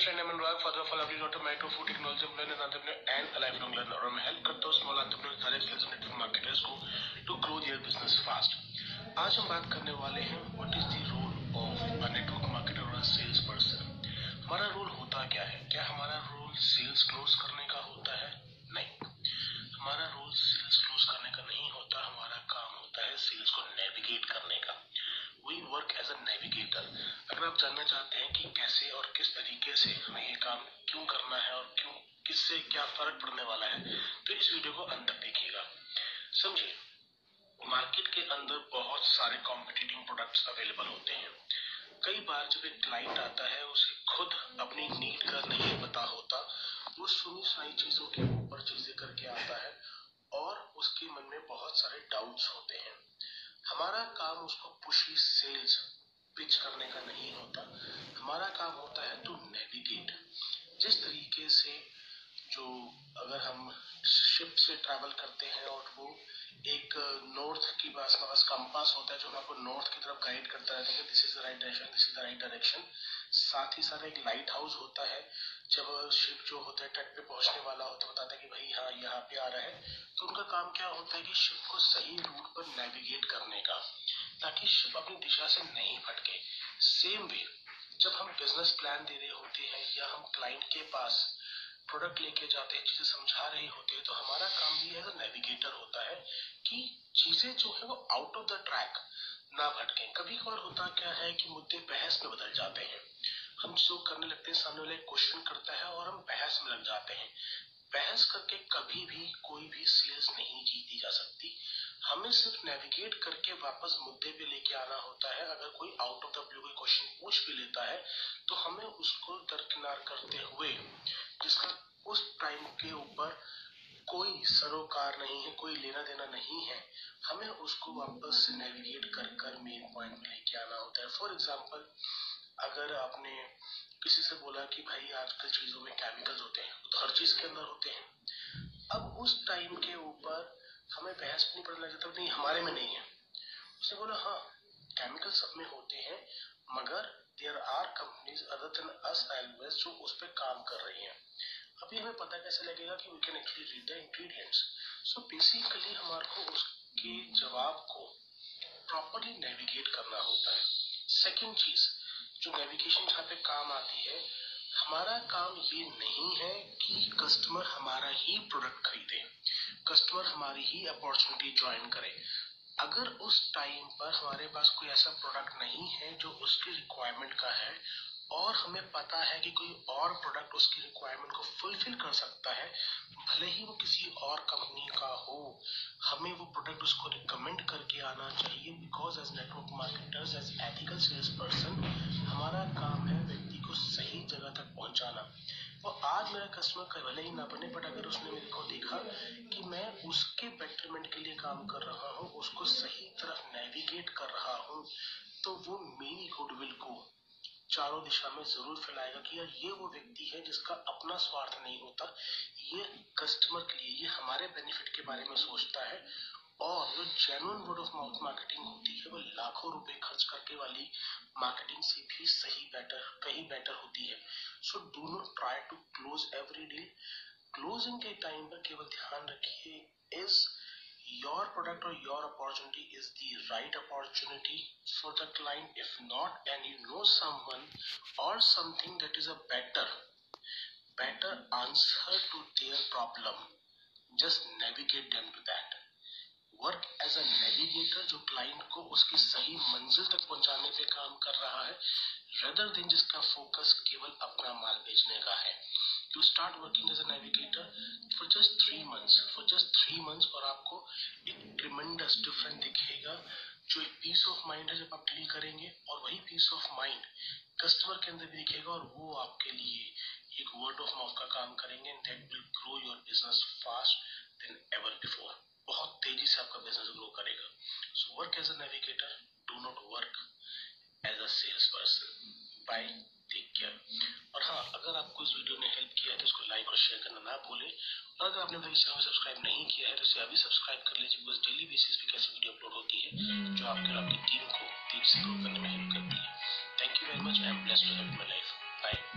Anurag, father of a lovely daughter, married to a food technology employee and entrepreneur and a और मैं help करता हूँ small entrepreneurs direct sales and network marketers को to grow their business fast आज हम बात करने वाले हैं what is the role of a network marketer और सेल्स पर्सन हमारा रोल होता क्या है? क्या हमारा रोल सेल्स क्लोज करने का होता है? नहीं. हमारा रोल सेल्स क्लोज करने का नहीं होता हमारा काम होता है सेल्स को नेविगेट करने का. We work as a navigator जानना चाहते हैं कि कैसे और किस तरीके से हमें ये काम क्यों करना है और क्यों, किससे क्या फ़र्क पड़ने वाला है तो इस वीडियो को अंत तक देखिएगा। समझिए मार्केट के अंदर बहुत सारे कॉम्पिटिटिव प्रोडक्ट्स अवेलेबल होते हैं। कई बार जब एक क्लाइंट आता है, उसे खुद अपनी नीड का नहीं पता होता, वो सुनी सुनाई चीज़ों के ऊपर चीज़ें करके आता है और उसके मन में बहुत सारे डाउट्स होते हैं। हमारा काम उसको पुशी सेल्स पिच करने का नहीं होता हमारा काम होता है टू नेविगेट जिस तरीके से जो अगर हम शिप से ट्रैवल करते हैं और वो एक नॉर्थ की पास पास कंपास होता है जो आपको नॉर्थ की तरफ़ गाइड करता रहता है this is the right direction this is the right direction साथ ही साथ एक लाइट हाउस होता है, जब शिप जो होता है तट पे पहुँचने वाला होता है, बताता है कि भाई हाँ यहाँ पे आ रहा है। तो उनका काम क्या होता है कि शिप को सही रूट पर नेविगेट करने का, ताकि शिप अपनी दिशा से नहीं भटके। सेम वे जब हम बिज़नेस प्लान दे रहे होते हैं या हम क्लाइंट के पास प्रोडक्ट लेके जाते हैं, चीज़ें समझा रहे होते हैं तो हमारा काम भी एज नेविगेटर होता है कि चीज़ें जो है वो आउट ऑफ़ द ट्रैक ना भटके। कभी कभार होता क्या है कि मुद्दे बहस में बदल जाते हैं। हम जो करने लगते हैं, सामने वाले क्वेश्चन करता है और हम बहस में लग जाते हैं। बहस करके कभी भी कोई भी सेल्स नहीं जीती जा सकती। हमें सिर्फ़ नेविगेट करके वापस मुद्दे पे लेके आना होता है। अगर कोई आउट ऑफ़ द ब्लू कोई क्वेश्चन पूछ भी लेता है तो हमें उसको दरकिनार करते हुए जिसका उस टाइम के ऊपर कोई सरोकार नहीं है, कोई लेना देना नहीं है। हमें उसको वापस नेविगेट कर कर मेन पॉइंट में लेके आना होता है। फॉर एग्ज़ाम्पल अगर आपने किसी से बोला कि भाई, आजकल चीज़ों में केमिकल्स होते हैं तो हर चीज़ के अंदर होते हैं। अब उस टाइम के ऊपर हमें बहस नहीं पड़ने लग जाता नहीं, हमारे में नहीं है। उसने बोला हाँ केमिकल सब में होते हैं, मगर there are companies other than us always जो उस पर काम कर रही हैं। अभी हमें पता कैसे लगेगा कि we can actually read the ingredients so basically हमारे को उसके जवाब को प्रॉपरली नेविगेट करना होता है। सेकंड चीज़, जो नेविगेशन जहाँ पे काम आती है, हमारा काम ये नहीं है कि कस्टमर हमारा ही प्रोडक्ट खरीदे कस्टमर हमारी ही अपॉर्चुनिटी ज्वाइन करे। अगर उस टाइम पर हमारे पास कोई ऐसा प्रोडक्ट नहीं है जो उसकी रिक्वायरमेंट का है और हमें पता है कि कोई और प्रोडक्ट उसकी रिक्वायरमेंट को फुलफिल कर सकता है, भले ही वो किसी और कंपनी का हो। हमें वो प्रोडक्ट उसको रिकमेंड करके आना चाहिए because as network marketers as ethical sales person हमारा काम है व्यक्ति को सही जगह तक पहुंचाना। वो आज मेरा कस्टमर भले ही ना बने बट अगर उसने मेरे को देखा कि मैं उसके बेटरमेंट के लिए काम कर रहा हूँ, उसको सही तरफ़ नेविगेट कर रहा हूँ तो वो मेरी गुडविल को चारों दिशा में ज़रूर फैलाएगा कि यार ये वो व्यक्ति है जिसका अपना स्वार्थ नहीं होता, ये कस्टमर के लिए, ये हमारे बेनिफिट के बारे में सोचता है और जो genuine word of mouth marketing होती है, वो लाखों रुपए खर्च करके वाली मार्केटिंग से भी सही बेटर कहीं बेटर होती है। So do not try to close every deal closing के टाइम पर केवल ध्यान रखिए is your product or your opportunity is the right opportunity for the client if not and you know someone or something that is a better better answer to their problem just navigate them to that work as a navigator जो client को उसकी सही मंजिल तक पहुँचाने पे काम कर रहा है रेदर दिन जिसका फोकस केवल अपना माल बेचने का है you start working as a navigator for just three months. For just three months, और आपको एक ट्रिमेंडस डिफरेंट दिखेगा जो एक पीस ऑफ़ माइंड है जब आप डील करेंगे, और वही पीस ऑफ़ माइंड कस्टमर के अंदर भी दिखेगा, और वो आपके लिए एक वर्ड ऑफ़ माउथ का काम करेंगे and that will grow your business fast then ever before बहुत तेज़ी से आपका बिज़नेस ग्रो करेगा. So work as a navigator do not work as a sales person bye take care और हाँ अगर आपको इस वीडियो ने हेल्प किया है तो इसको लाइक और शेयर करना ना भूलें। अगर आपने मेरे चैनल सब्सक्राइब नहीं किया है तो इसे अभी सब्सक्राइब कर लीजिए। बिकॉज़ डेली बेसिस पे कैसी वीडियो अपलोड होती है, जो आपके और आपकी टीम को टीम से ग्रो करने में हेल्प करती है। Thank you very much I am blessed to have my life